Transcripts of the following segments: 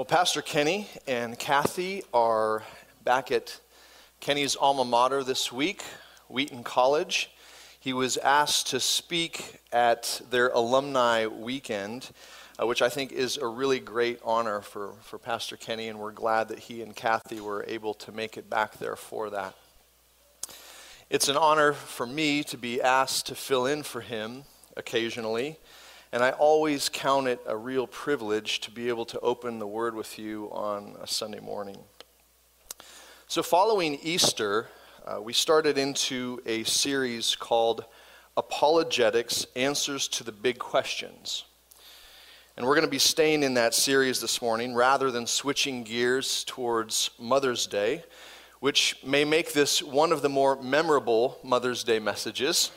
Well, Pastor Kenny and Kathy are back at Kenny's alma mater this week, Wheaton College. He was asked to speak at their alumni weekend, uh, which I think is a really great honor for, for Pastor Kenny, and we're glad that he and Kathy were able to make it back there for that. It's an honor for me to be asked to fill in for him occasionally. And I always count it a real privilege to be able to open the Word with you on a Sunday morning. So, following Easter, uh, we started into a series called Apologetics Answers to the Big Questions. And we're going to be staying in that series this morning rather than switching gears towards Mother's Day, which may make this one of the more memorable Mother's Day messages.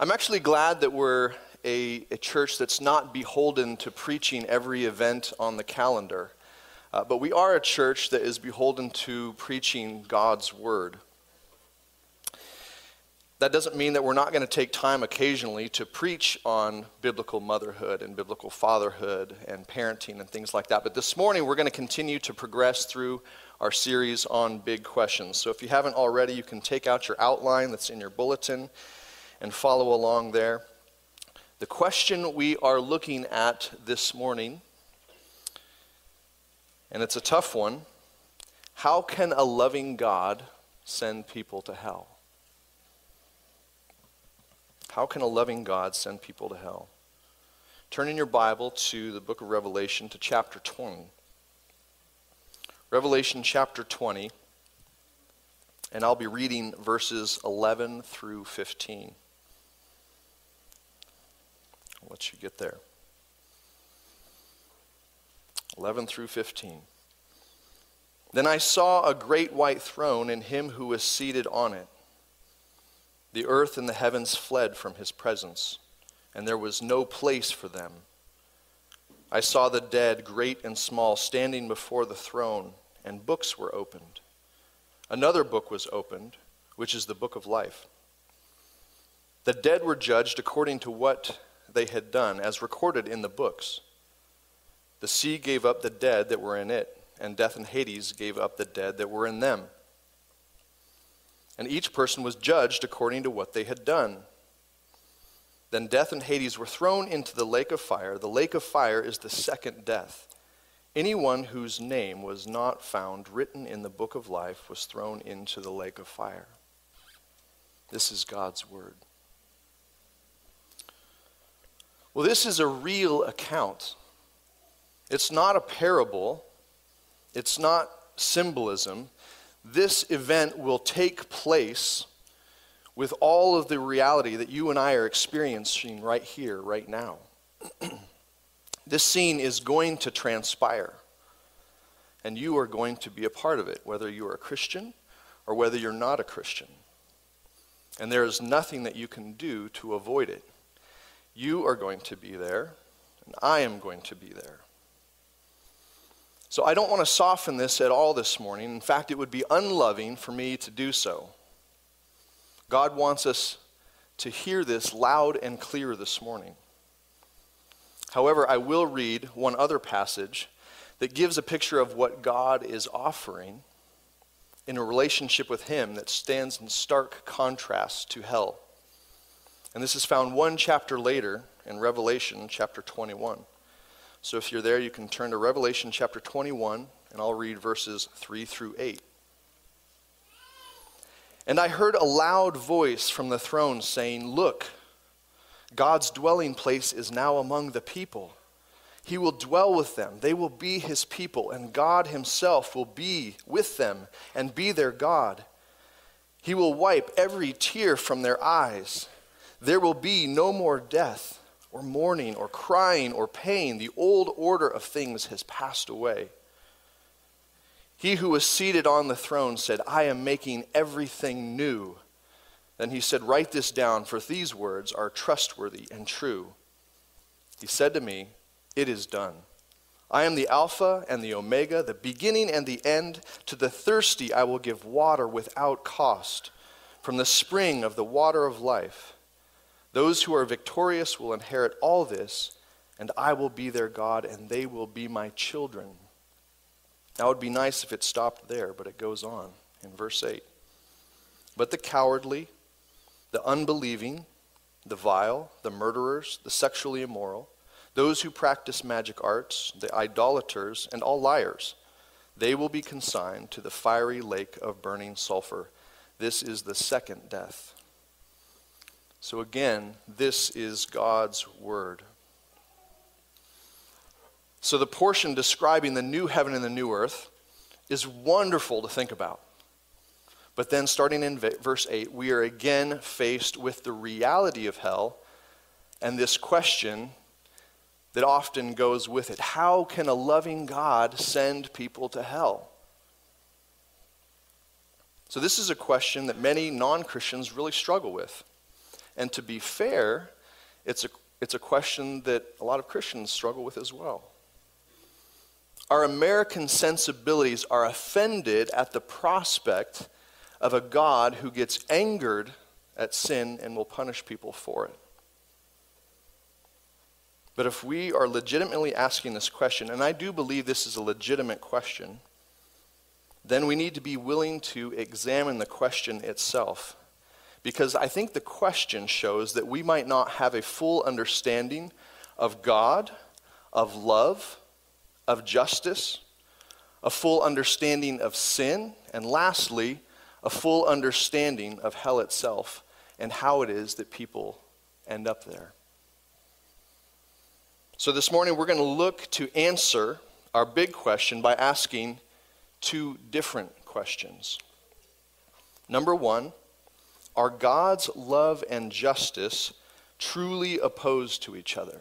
I'm actually glad that we're a, a, church that's not beholden to preaching every event on the calendar, uh, but we are a church that is beholden to preaching God's Word. That doesn't mean that we're not going to take time occasionally to preach on biblical motherhood and biblical fatherhood and parenting and things like that. But this morning, we're going to continue to progress through our series on big questions. So if you haven't already, you can take out your outline that's in your bulletin and follow along there. The question we are looking at this morning, and it's a tough one how can a loving God send people to hell? How can a loving God send people to hell? Turn in your Bible to the book of Revelation to chapter 20. Revelation chapter 20, and I'll be reading verses 11 through 15. Let you get there. 11 through 15. Then I saw a great white throne and him who was seated on it. The earth and the heavens fled from his presence, and there was no place for them. I saw the dead, great and small, standing before the throne, and books were opened. Another book was opened, which is the book of life. The dead were judged according to what they had done, as recorded in the books. The sea gave up the dead that were in it, and death and Hades gave up the dead that were in them. And each person was judged according to what they had done. Then death and Hades were thrown into the lake of fire. The lake of fire is the second death. Anyone whose name was not found written in the book of life was thrown into the lake of fire. This is God's word. Well, this is a real account. It's not a parable, it's not symbolism. This event will take place with all of the reality that you and I are experiencing right here, right now. this scene is going to transpire, and you are going to be a part of it, whether you are a Christian or whether you're not a Christian. And there is nothing that you can do to avoid it. You are going to be there, and I am going to be there. So I don't want to soften this at all this morning. In fact, it would be unloving for me to do so. God wants us to hear this loud and clear this morning. However, I will read one other passage that gives a picture of what God is offering in a relationship with Him that stands in stark contrast to hell. And this is found one chapter later in Revelation chapter 21. So if you're there, you can turn to Revelation chapter 21, and I'll read verses 3 through 8. And I heard a loud voice from the throne saying, Look, God's dwelling place is now among the people. He will dwell with them. They will be his people, and God himself will be with them and be their God. He will wipe every tear from their eyes there will be no more death, or mourning, or crying, or pain. The old order of things has passed away. He who was seated on the throne said, I am making everything new. Then he said, Write this down, for these words are trustworthy and true. He said to me, It is done. I am the Alpha and the Omega, the beginning and the end. To the thirsty I will give water without cost from the spring of the water of life. Those who are victorious will inherit all this, and I will be their God, and they will be my children. It would be nice if it stopped there, but it goes on in verse 8. But the cowardly, the unbelieving, the vile, the murderers, the sexually immoral, those who practice magic arts, the idolaters, and all liars, they will be consigned to the fiery lake of burning sulfur. This is the second death. So again, this is God's word. So the portion describing the new heaven and the new earth is wonderful to think about. But then, starting in verse 8, we are again faced with the reality of hell and this question that often goes with it How can a loving God send people to hell? So, this is a question that many non Christians really struggle with. And to be fair, it's a, it's a question that a lot of Christians struggle with as well. Our American sensibilities are offended at the prospect of a God who gets angered at sin and will punish people for it. But if we are legitimately asking this question, and I do believe this is a legitimate question, then we need to be willing to examine the question itself. Because I think the question shows that we might not have a full understanding of God, of love, of justice, a full understanding of sin, and lastly, a full understanding of hell itself and how it is that people end up there. So, this morning we're going to look to answer our big question by asking two different questions. Number one, are God's love and justice truly opposed to each other?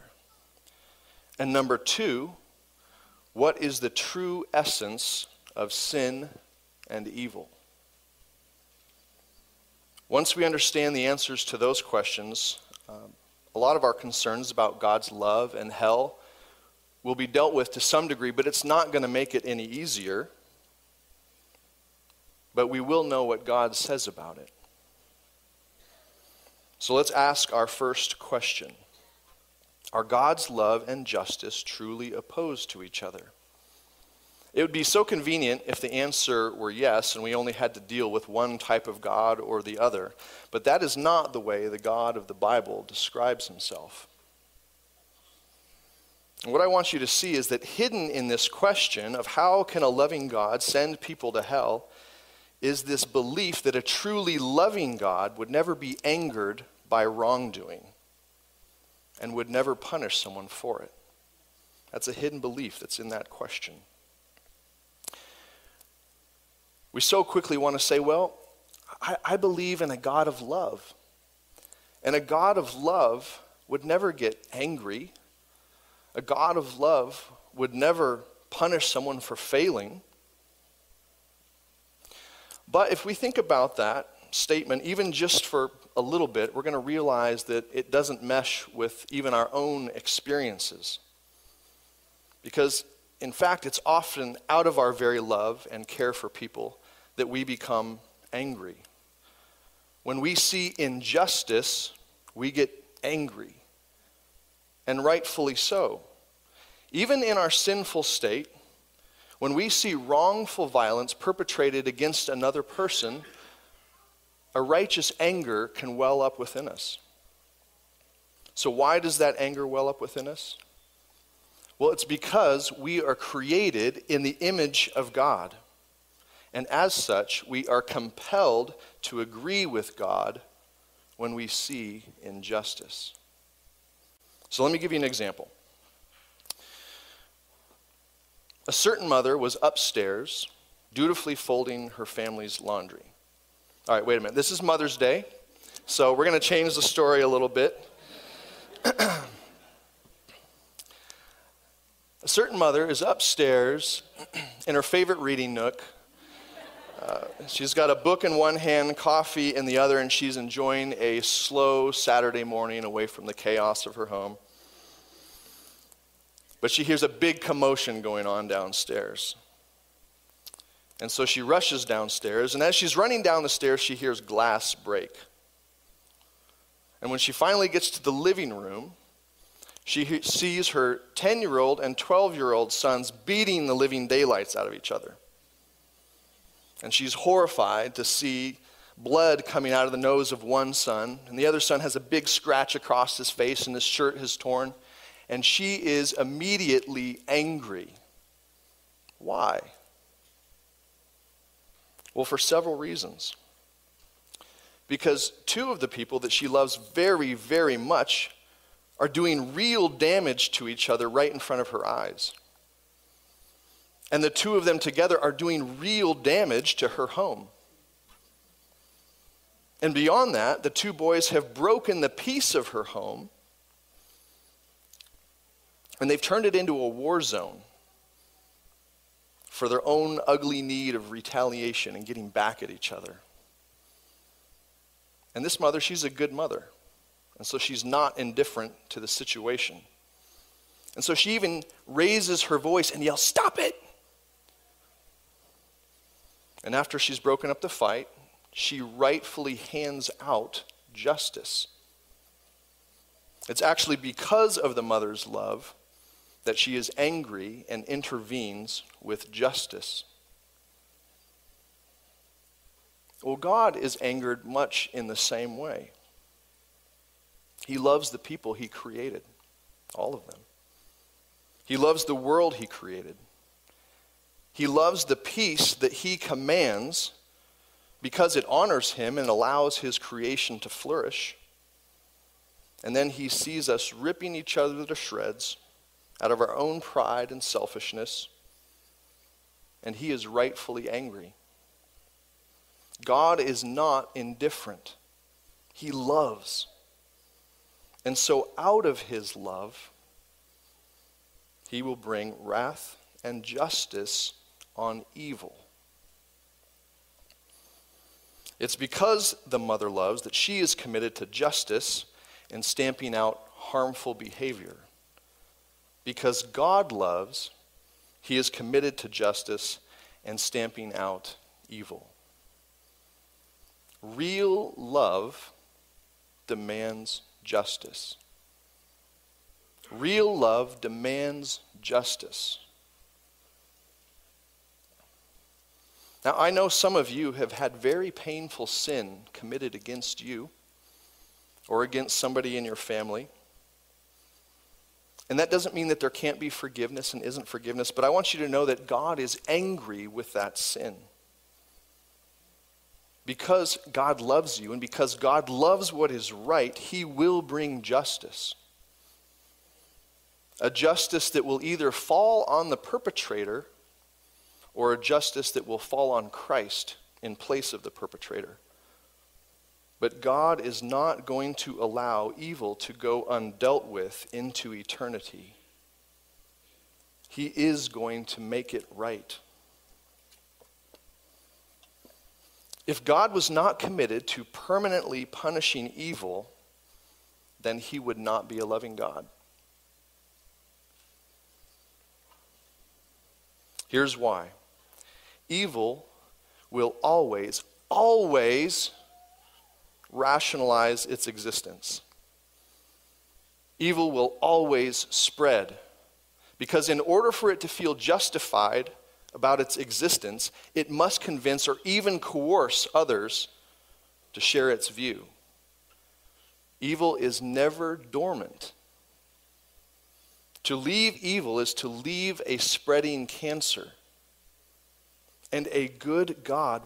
And number two, what is the true essence of sin and evil? Once we understand the answers to those questions, um, a lot of our concerns about God's love and hell will be dealt with to some degree, but it's not going to make it any easier. But we will know what God says about it. So let's ask our first question Are God's love and justice truly opposed to each other? It would be so convenient if the answer were yes and we only had to deal with one type of God or the other. But that is not the way the God of the Bible describes himself. What I want you to see is that hidden in this question of how can a loving God send people to hell is this belief that a truly loving God would never be angered by wrongdoing and would never punish someone for it. That's a hidden belief that's in that question. We so quickly want to say, well, I, I believe in a God of love. And a God of love would never get angry. A God of love would never punish someone for failing. But if we think about that statement, even just for a little bit, we're going to realize that it doesn't mesh with even our own experiences. Because, in fact, it's often out of our very love and care for people that we become angry. When we see injustice, we get angry, and rightfully so. Even in our sinful state, when we see wrongful violence perpetrated against another person, a righteous anger can well up within us. So, why does that anger well up within us? Well, it's because we are created in the image of God. And as such, we are compelled to agree with God when we see injustice. So let me give you an example. A certain mother was upstairs dutifully folding her family's laundry. All right, wait a minute. This is Mother's Day, so we're going to change the story a little bit. a certain mother is upstairs in her favorite reading nook uh, she's got a book in one hand, coffee in the other, and she's enjoying a slow Saturday morning away from the chaos of her home. But she hears a big commotion going on downstairs. And so she rushes downstairs, and as she's running down the stairs, she hears glass break. And when she finally gets to the living room, She sees her 10 year old and 12 year old sons beating the living daylights out of each other. And she's horrified to see blood coming out of the nose of one son, and the other son has a big scratch across his face, and his shirt is torn. And she is immediately angry. Why? Well, for several reasons. Because two of the people that she loves very, very much are doing real damage to each other right in front of her eyes. And the two of them together are doing real damage to her home. And beyond that, the two boys have broken the peace of her home and they've turned it into a war zone for their own ugly need of retaliation and getting back at each other. And this mother, she's a good mother. And so she's not indifferent to the situation. And so she even raises her voice and yells, Stop it! And after she's broken up the fight, she rightfully hands out justice. It's actually because of the mother's love that she is angry and intervenes with justice. Well, God is angered much in the same way. He loves the people he created, all of them. He loves the world he created. He loves the peace that he commands because it honors him and allows his creation to flourish. And then he sees us ripping each other to shreds out of our own pride and selfishness, and he is rightfully angry. God is not indifferent, he loves. And so, out of his love, he will bring wrath and justice on evil. It's because the mother loves that she is committed to justice and stamping out harmful behavior. Because God loves, he is committed to justice and stamping out evil. Real love demands justice. Real love demands justice. Now, I know some of you have had very painful sin committed against you or against somebody in your family. And that doesn't mean that there can't be forgiveness and isn't forgiveness, but I want you to know that God is angry with that sin. Because God loves you and because God loves what is right, He will bring justice. A justice that will either fall on the perpetrator or a justice that will fall on Christ in place of the perpetrator. But God is not going to allow evil to go undealt with into eternity. He is going to make it right. If God was not committed to permanently punishing evil, then he would not be a loving God. Here's why evil will always, always rationalize its existence. Evil will always spread because, in order for it to feel justified about its existence, it must convince or even coerce others to share its view. Evil is never dormant. To leave evil is to leave a spreading cancer. And a good God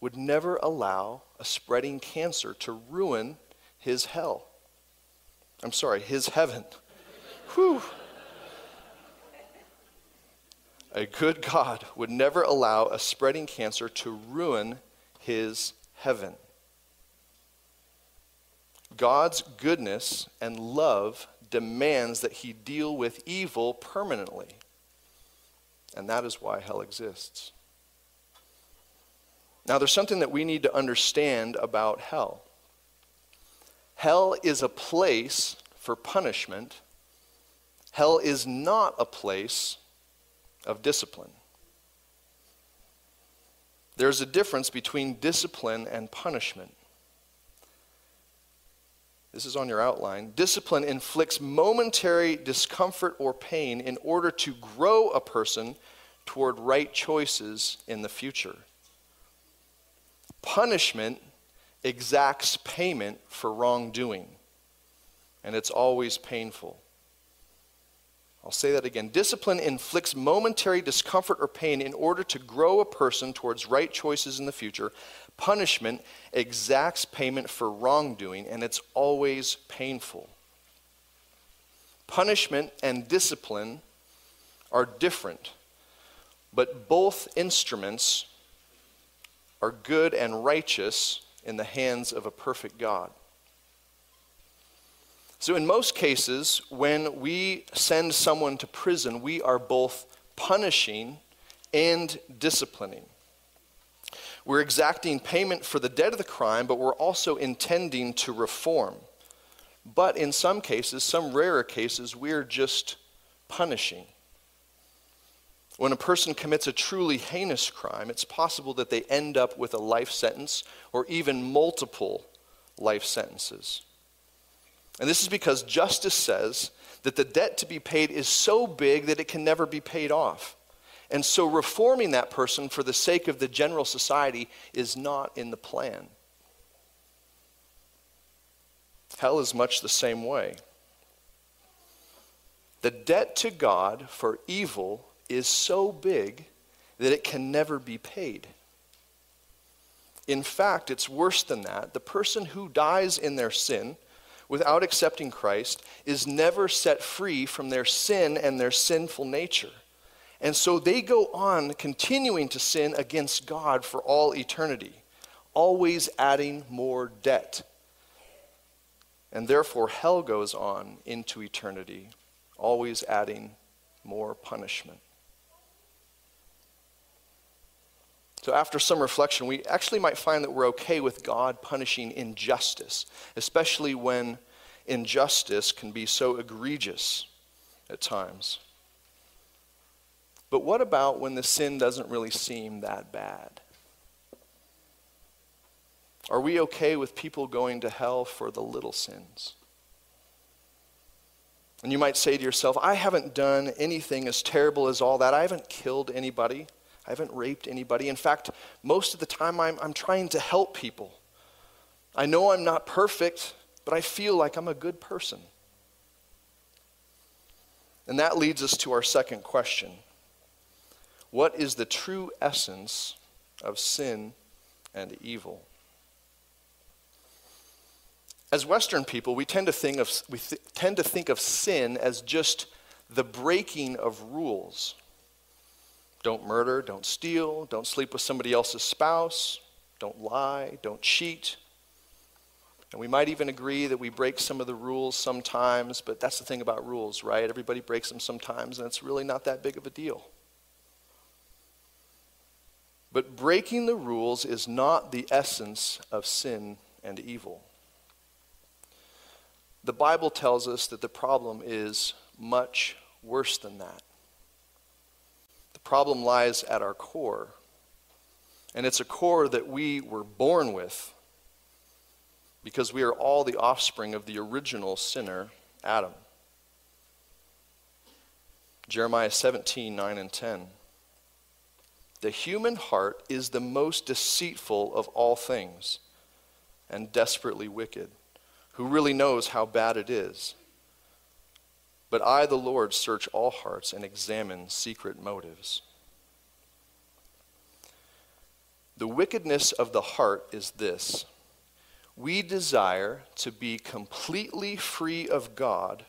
would never allow a spreading cancer to ruin his hell. I'm sorry, his heaven. Whew. A good God would never allow a spreading cancer to ruin his heaven. God's goodness and love demands that he deal with evil permanently. And that is why hell exists. Now, there's something that we need to understand about hell. Hell is a place for punishment, hell is not a place of discipline. There's a difference between discipline and punishment. this is on your outline. Discipline inflicts momentary discomfort or pain in order to grow a person toward right choices in the future. Punishment exacts payment for wrongdoing, and it's always painful. I'll say that again. Discipline inflicts momentary discomfort or pain in order to grow a person towards right choices in the future. Punishment exacts payment for wrongdoing, and it's always painful. Punishment and discipline are different, but both instruments are good and righteous in the hands of a perfect God. So, in most cases, when we send someone to prison, we are both punishing and disciplining. We're exacting payment for the debt of the crime, but we're also intending to reform. But in some cases, some rarer cases, we're just punishing. When a person commits a truly heinous crime, it's possible that they end up with a life sentence or even multiple life sentences. And this is because justice says that the debt to be paid is so big that it can never be paid off. And so reforming that person for the sake of the general society is not in the plan. Hell is much the same way. The debt to God for evil is so big that it can never be paid. In fact, it's worse than that. The person who dies in their sin without accepting Christ is never set free from their sin and their sinful nature. And so they go on continuing to sin against God for all eternity, always adding more debt. And therefore, hell goes on into eternity, always adding more punishment. So, after some reflection, we actually might find that we're okay with God punishing injustice, especially when injustice can be so egregious at times. But what about when the sin doesn't really seem that bad? Are we okay with people going to hell for the little sins? And you might say to yourself, I haven't done anything as terrible as all that. I haven't killed anybody. I haven't raped anybody. In fact, most of the time I'm, I'm trying to help people. I know I'm not perfect, but I feel like I'm a good person. And that leads us to our second question What is the true essence of sin and evil? As Western people, we tend to think of, we th- tend to think of sin as just the breaking of rules. Don't murder, don't steal, don't sleep with somebody else's spouse, don't lie, don't cheat. And we might even agree that we break some of the rules sometimes, but that's the thing about rules, right? Everybody breaks them sometimes, and it's really not that big of a deal. But breaking the rules is not the essence of sin and evil. The Bible tells us that the problem is much worse than that. Problem lies at our core. And it's a core that we were born with because we are all the offspring of the original sinner, Adam. Jeremiah 17, 9 and 10. The human heart is the most deceitful of all things and desperately wicked. Who really knows how bad it is? But I, the Lord, search all hearts and examine secret motives. The wickedness of the heart is this we desire to be completely free of God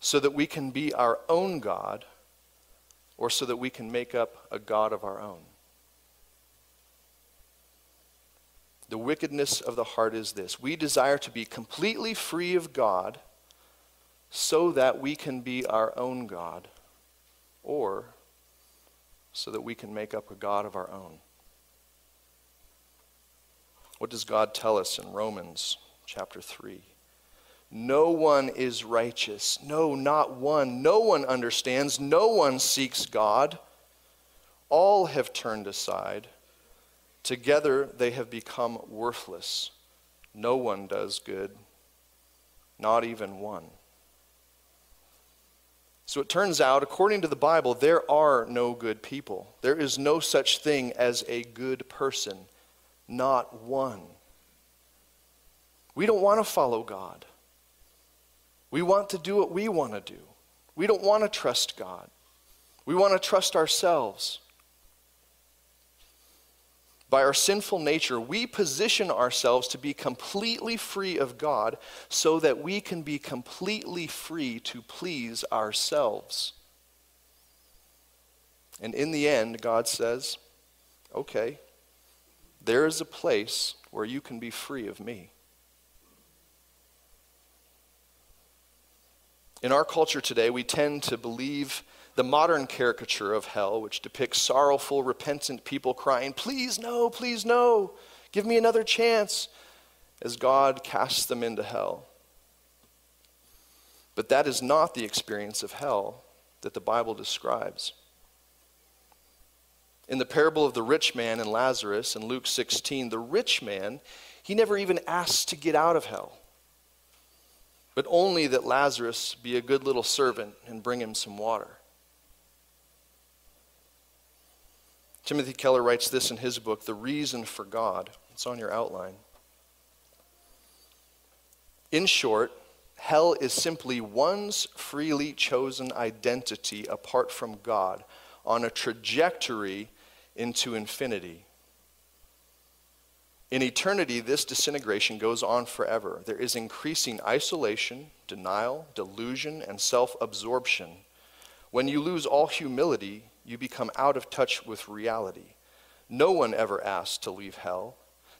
so that we can be our own God or so that we can make up a God of our own. The wickedness of the heart is this we desire to be completely free of God so that we can be our own God or so that we can make up a God of our own. What does God tell us in Romans chapter 3? No one is righteous. No, not one. No one understands. No one seeks God. All have turned aside. Together they have become worthless. No one does good, Not even one. So it turns out, according to the Bible, there are no good people. There is no such thing as a good person. Not one. We don't want to follow God. We want to do what we want to do. We don't want to trust God. We want to trust ourselves. By our sinful nature, we position ourselves to be completely free of God so that we can be completely free to please ourselves. And in the end, God says, okay, there is a place where you can be free of me. In our culture today, we tend to believe the modern caricature of hell, which depicts sorrowful, repentant people crying, Please, no, please, no, give me another chance, as God casts them into hell. But that is not the experience of hell that the Bible describes. In the parable of the rich man and Lazarus in Luke 16, the rich man, he never even asks to get out of hell, but only that Lazarus be a good little servant and bring him some water. Timothy Keller writes this in his book, The Reason for God. It's on your outline. In short, hell is simply one's freely chosen identity apart from God on a trajectory into infinity. In eternity, this disintegration goes on forever. There is increasing isolation, denial, delusion, and self absorption. When you lose all humility, you become out of touch with reality. No one ever asked to leave hell.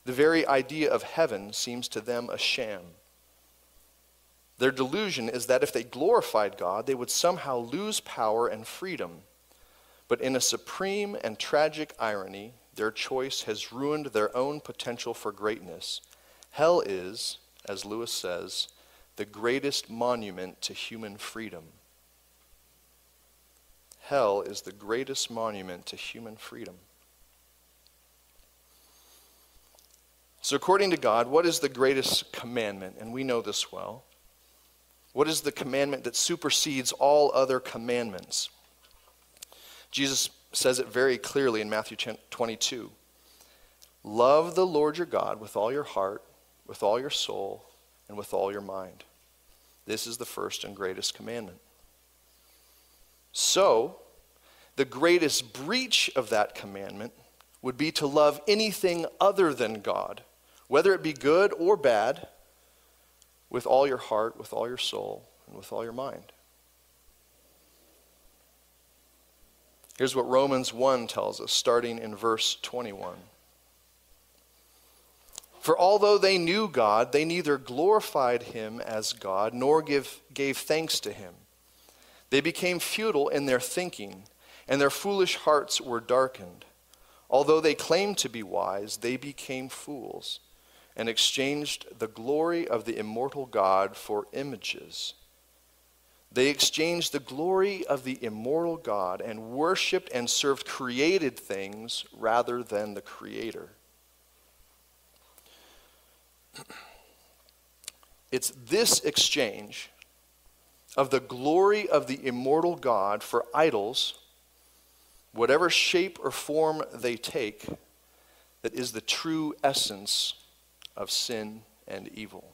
The very idea of heaven seems to them a sham. Their delusion is that if they glorified God, they would somehow lose power and freedom. But in a supreme and tragic irony, their choice has ruined their own potential for greatness. Hell is, as Lewis says, the greatest monument to human freedom. Hell is the greatest monument to human freedom. So, according to God, what is the greatest commandment? And we know this well. What is the commandment that supersedes all other commandments? Jesus says it very clearly in Matthew 22. Love the Lord your God with all your heart, with all your soul, and with all your mind. This is the first and greatest commandment. So, the greatest breach of that commandment would be to love anything other than God, whether it be good or bad, with all your heart, with all your soul, and with all your mind. Here's what Romans 1 tells us, starting in verse 21. For although they knew God, they neither glorified him as God nor give, gave thanks to him. They became futile in their thinking, and their foolish hearts were darkened. Although they claimed to be wise, they became fools and exchanged the glory of the immortal God for images. They exchanged the glory of the immortal God and worshiped and served created things rather than the Creator. It's this exchange of the glory of the immortal God for idols, whatever shape or form they take, that is the true essence of sin and evil.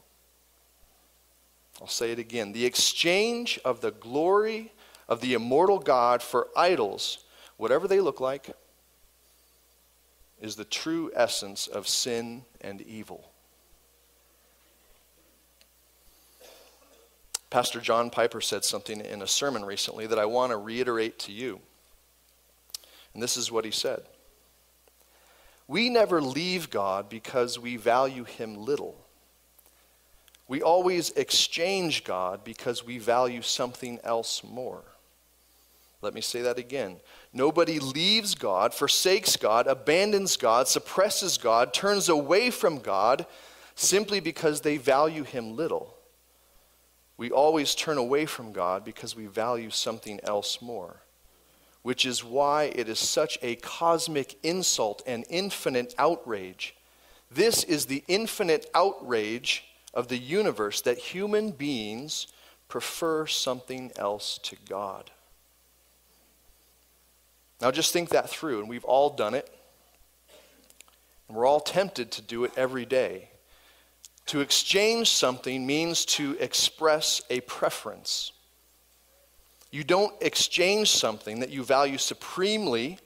I'll say it again. The exchange of the glory of the immortal God for idols, whatever they look like, is the true essence of sin and evil. Pastor John Piper said something in a sermon recently that I want to reiterate to you. And this is what he said We never leave God because we value him little. We always exchange God because we value something else more. Let me say that again. Nobody leaves God, forsakes God, abandons God, suppresses God, turns away from God simply because they value him little we always turn away from God because we value something else more, which is why it is such a cosmic insult and infinite outrage. This is the infinite outrage of the universe that human beings prefer something else to God. Now just think that through, and we've all done it. And we're all tempted to do it every day. To exchange something means to express a preference. You don't exchange something that you value supremely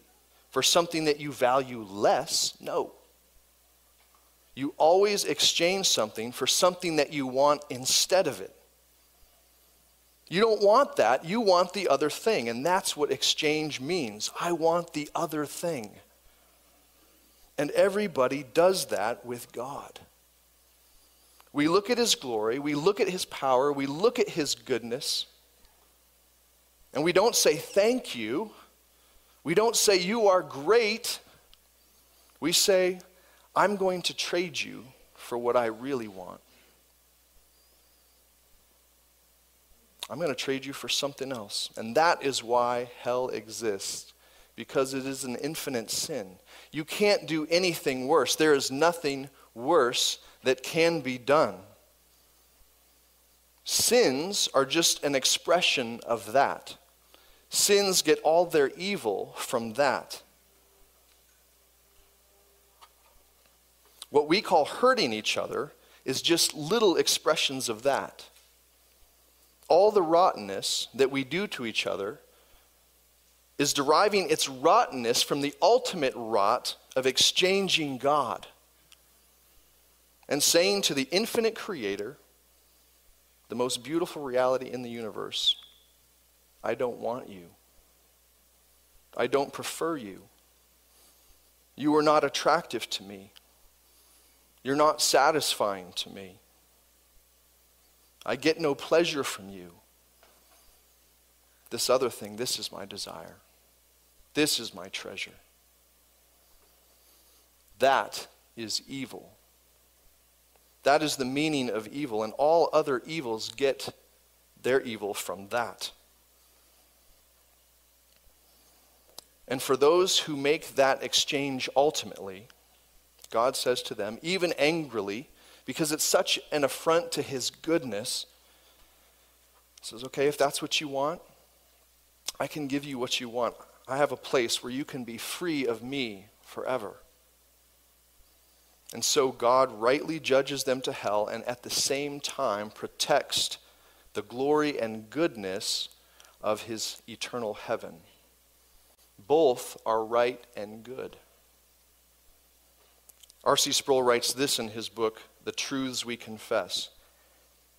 for something that you value less. No. You always exchange something for something that you want instead of it. You don't want that. You want the other thing. And that's what exchange means. I want the other thing. And everybody does that with God. We look at his glory, we look at his power, we look at his goodness, and we don't say thank you. We don't say you are great. We say, I'm going to trade you for what I really want. I'm going to trade you for something else. And that is why hell exists, because it is an infinite sin. You can't do anything worse. There is nothing worse that can be done. Sins are just an expression of that. Sins get all their evil from that. What we call hurting each other is just little expressions of that. All the rottenness that we do to each other is deriving its rottenness from the ultimate rot of exchanging God and saying to the infinite creator, the most beautiful reality in the universe, I don't want you. I don't prefer you. You are not attractive to me. You're not satisfying to me. I get no pleasure from you. This other thing, this is my desire. This is my treasure. That is evil. That is the meaning of evil, and all other evils get their evil from that. And for those who make that exchange ultimately, God says to them, even angrily, because it's such an affront to his goodness, says, okay, if that's what you want, I can give you what you want. I have a place where you can be free of me forever. And so God rightly judges them to hell and at the same time protects the glory and goodness of his eternal heaven. Both are right and good. R.C. Sproul writes this in his book, The Truths We Confess.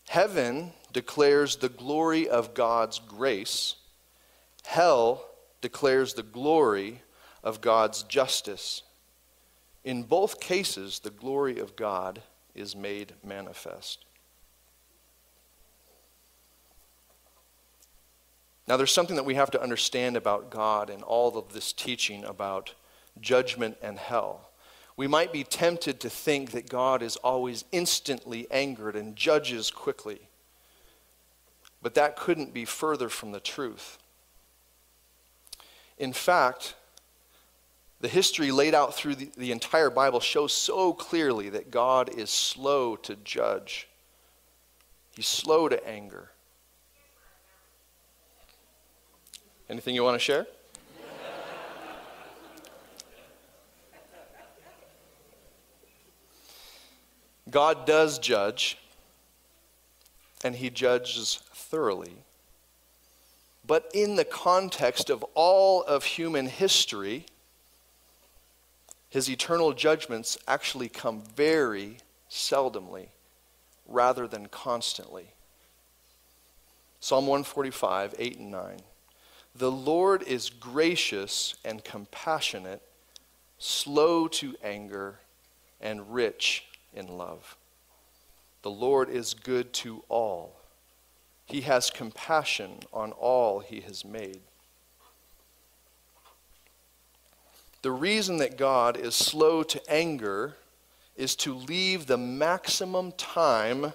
Heaven declares the glory of God's grace, hell declares the glory of God's justice. In both cases, the glory of God is made manifest. Now, there's something that we have to understand about God and all of this teaching about judgment and hell. We might be tempted to think that God is always instantly angered and judges quickly. But that couldn't be further from the truth. In fact, the history laid out through the, the, entire Bible shows so clearly that God is slow to judge, He's slow to anger. Anything you want to share? God does judge, and He judges thoroughly. But in the context of all of human history, his eternal judgments actually come very seldomly rather than constantly. Psalm 145, 8 and 9. The Lord is gracious and compassionate, slow to anger, and rich in love. The Lord is good to all. He has compassion on all he has made. The reason that God is slow to anger is to leave the maximum time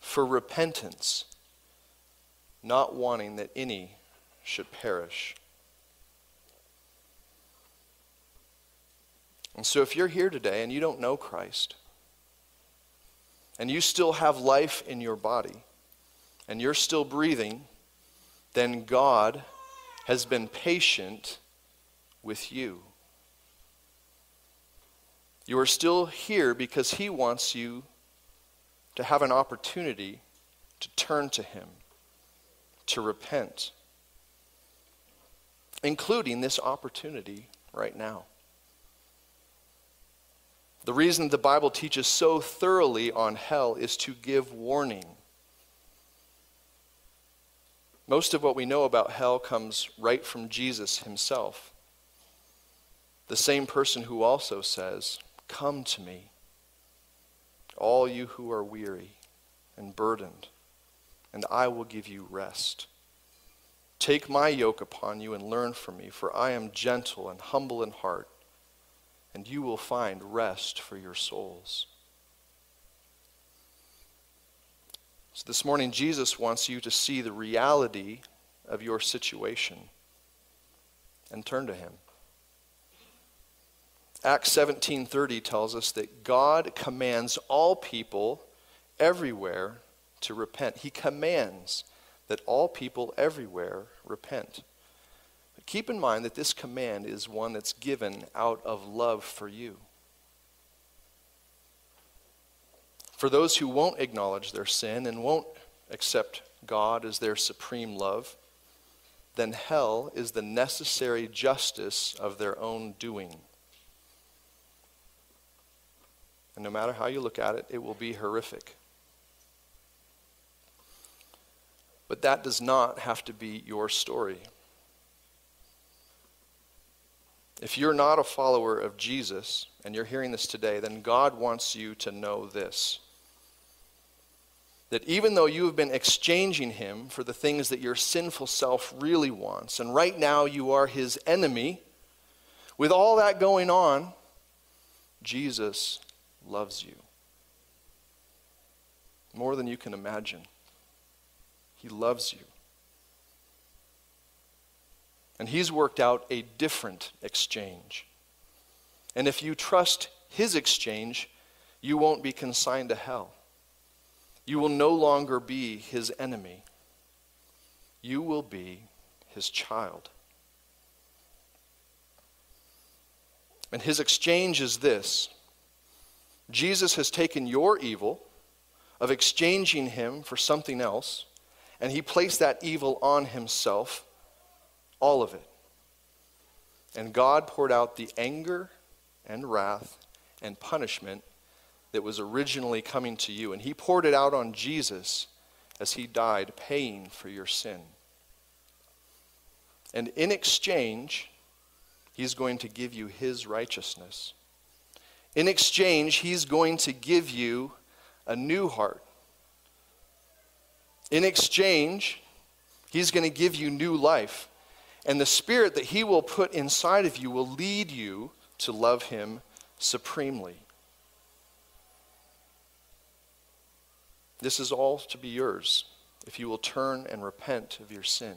for repentance, not wanting that any should perish. And so, if you're here today and you don't know Christ, and you still have life in your body, and you're still breathing, then God has been patient with you. You are still here because He wants you to have an opportunity to turn to Him, to repent, including this opportunity right now. The reason the Bible teaches so thoroughly on hell is to give warning. Most of what we know about hell comes right from Jesus himself. The same person who also says, Come to me, all you who are weary and burdened, and I will give you rest. Take my yoke upon you and learn from me, for I am gentle and humble in heart and you will find rest for your souls. So, this morning, Jesus wants you to see the reality of your situation and turn to Him. Acts 17:30 tells us that God commands all people everywhere to repent. He commands that all people everywhere repent. Keep in mind that this command is one that's given out of love for you. For those who won't acknowledge their sin and won't accept God as their supreme love, then hell is the necessary justice of their own doing. And no matter how you look at it, it will be horrific. But that does not have to be your story. If you're not a follower of Jesus and you're hearing this today, then God wants you to know this. That even though you have been exchanging him for the things that your sinful self really wants, and right now you are his enemy, with all that going on, Jesus loves you. More than you can imagine. He loves you. And he's worked out a different exchange. And if you trust his exchange, you won't be consigned to hell. You will no longer be his enemy. You will be his child. And his exchange is this Jesus has taken your evil of exchanging him for something else, and he placed that evil on himself all of it. And God poured out the anger and wrath and punishment that was originally coming to you. And He poured it out on Jesus as He died, paying for your sin. And in exchange, He's going to give you His righteousness. In exchange, He's going to give you a new heart. In exchange, He's going to give you new life. And the Spirit that He will put inside of you will lead you to love Him supremely. This is all to be yours if you will turn and repent of your sin.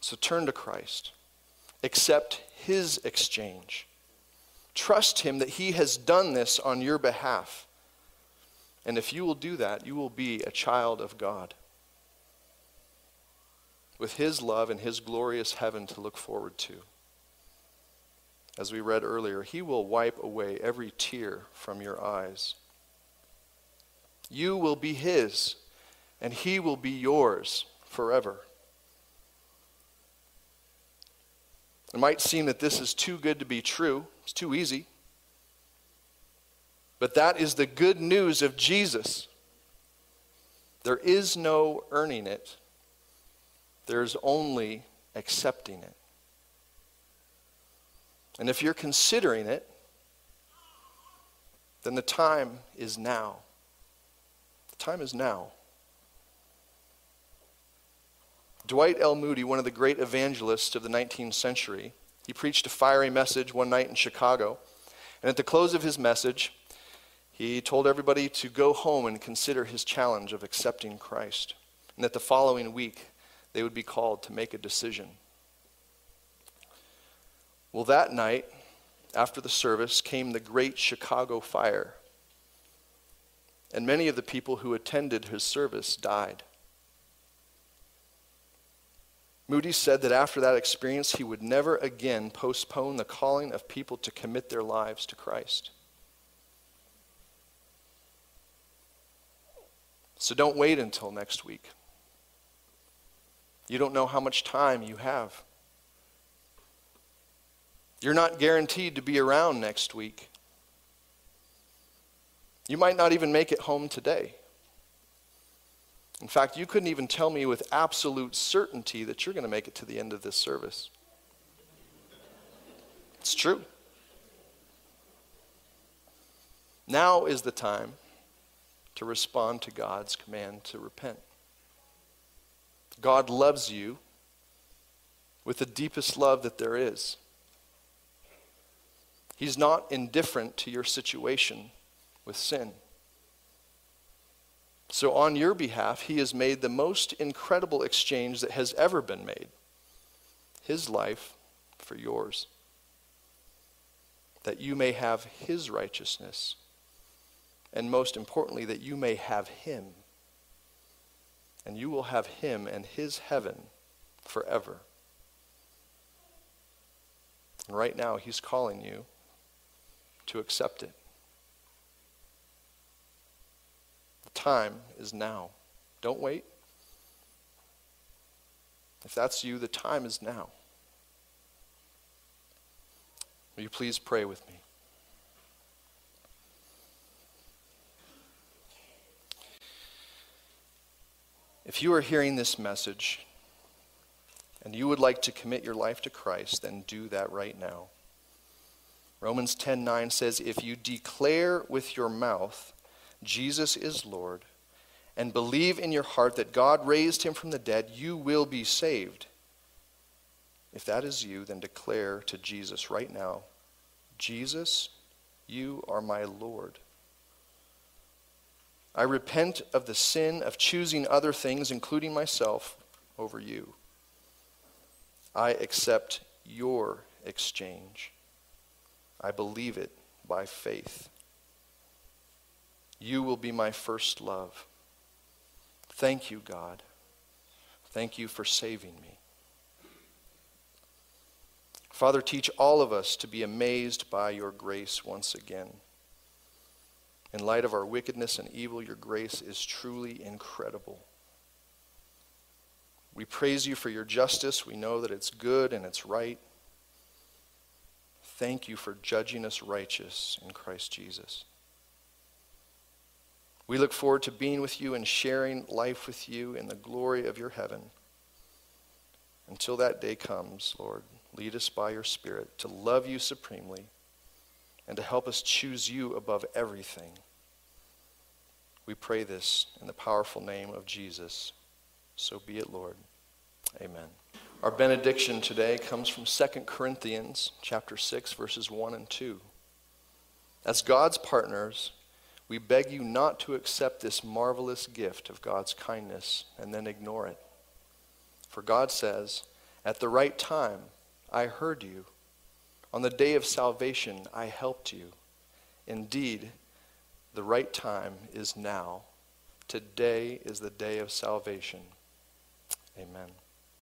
So turn to Christ. Accept His exchange. Trust Him that He has done this on your behalf. And if you will do that, you will be a child of God with His love and His glorious heaven to look forward to. As we read earlier, He will wipe away every tear from your eyes. You will be His, and He will be yours forever. It might seem that this is too good to be true, it's too easy. But that is the good news of Jesus. There is no earning it. There's only accepting it. And if you're considering it, then the time is now. The time is now. Dwight L. Moody, one of the great evangelists of the 19th century, he preached a fiery message one night in Chicago. And at the close of his message, he told everybody to go home and consider his challenge of accepting Christ. And that the following week, they would be called to make a decision. Well, that night, after the service, came the great Chicago fire. and many of the people who attended his service died. Moody said that after that experience, he would never again postpone the calling of people to commit their lives to Christ. So don't wait until next week. You don't know how much time you have. You're not guaranteed to be around next week. You might not even make it home today. In fact, you couldn't even tell me with absolute certainty that you're going to make it to the end of this service. It's true. Now is the time to respond to God's command to repent. God loves you with the deepest love that there is. He's not indifferent to your situation with sin. So, on your behalf, He has made the most incredible exchange that has ever been made His life for yours. That you may have His righteousness and most importantly, that you may have him. And you will have him and his heaven forever. And right now, he's calling you to accept it. The time is now. Don't wait. If that's you, the time is now. Will you please pray with me? If you are hearing this message and you would like to commit your life to Christ, then do that right now. Romans 10:9 says if you declare with your mouth Jesus is Lord and believe in your heart that God raised him from the dead, you will be saved. If that is you, then declare to Jesus right now, Jesus, you are my Lord. I repent of the sin of choosing other things, including myself, over you. I accept your exchange. I believe it by faith. You will be my first love. Thank you, God. Thank you for saving me. Father, teach all of us to be amazed by your grace once again. In light of our wickedness and evil, your grace is truly incredible. We praise you for your justice. We know that it's good and it's right. Thank you for judging us righteous in Christ Jesus. We look forward to being with you and sharing life with you in the glory of your heaven. Until that day comes, Lord, lead us by your Spirit to love you supremely and to help us choose you above everything. We pray this in the powerful name of Jesus. So be it, Lord. Amen. Our benediction today comes from 2 Corinthians chapter 6 verses 1 and 2. As God's partners, we beg you not to accept this marvelous gift of God's kindness and then ignore it. For God says, At the right time, I heard you. On the day of salvation, I helped you. Indeed, the right time is now. Today is the day of salvation. Amen.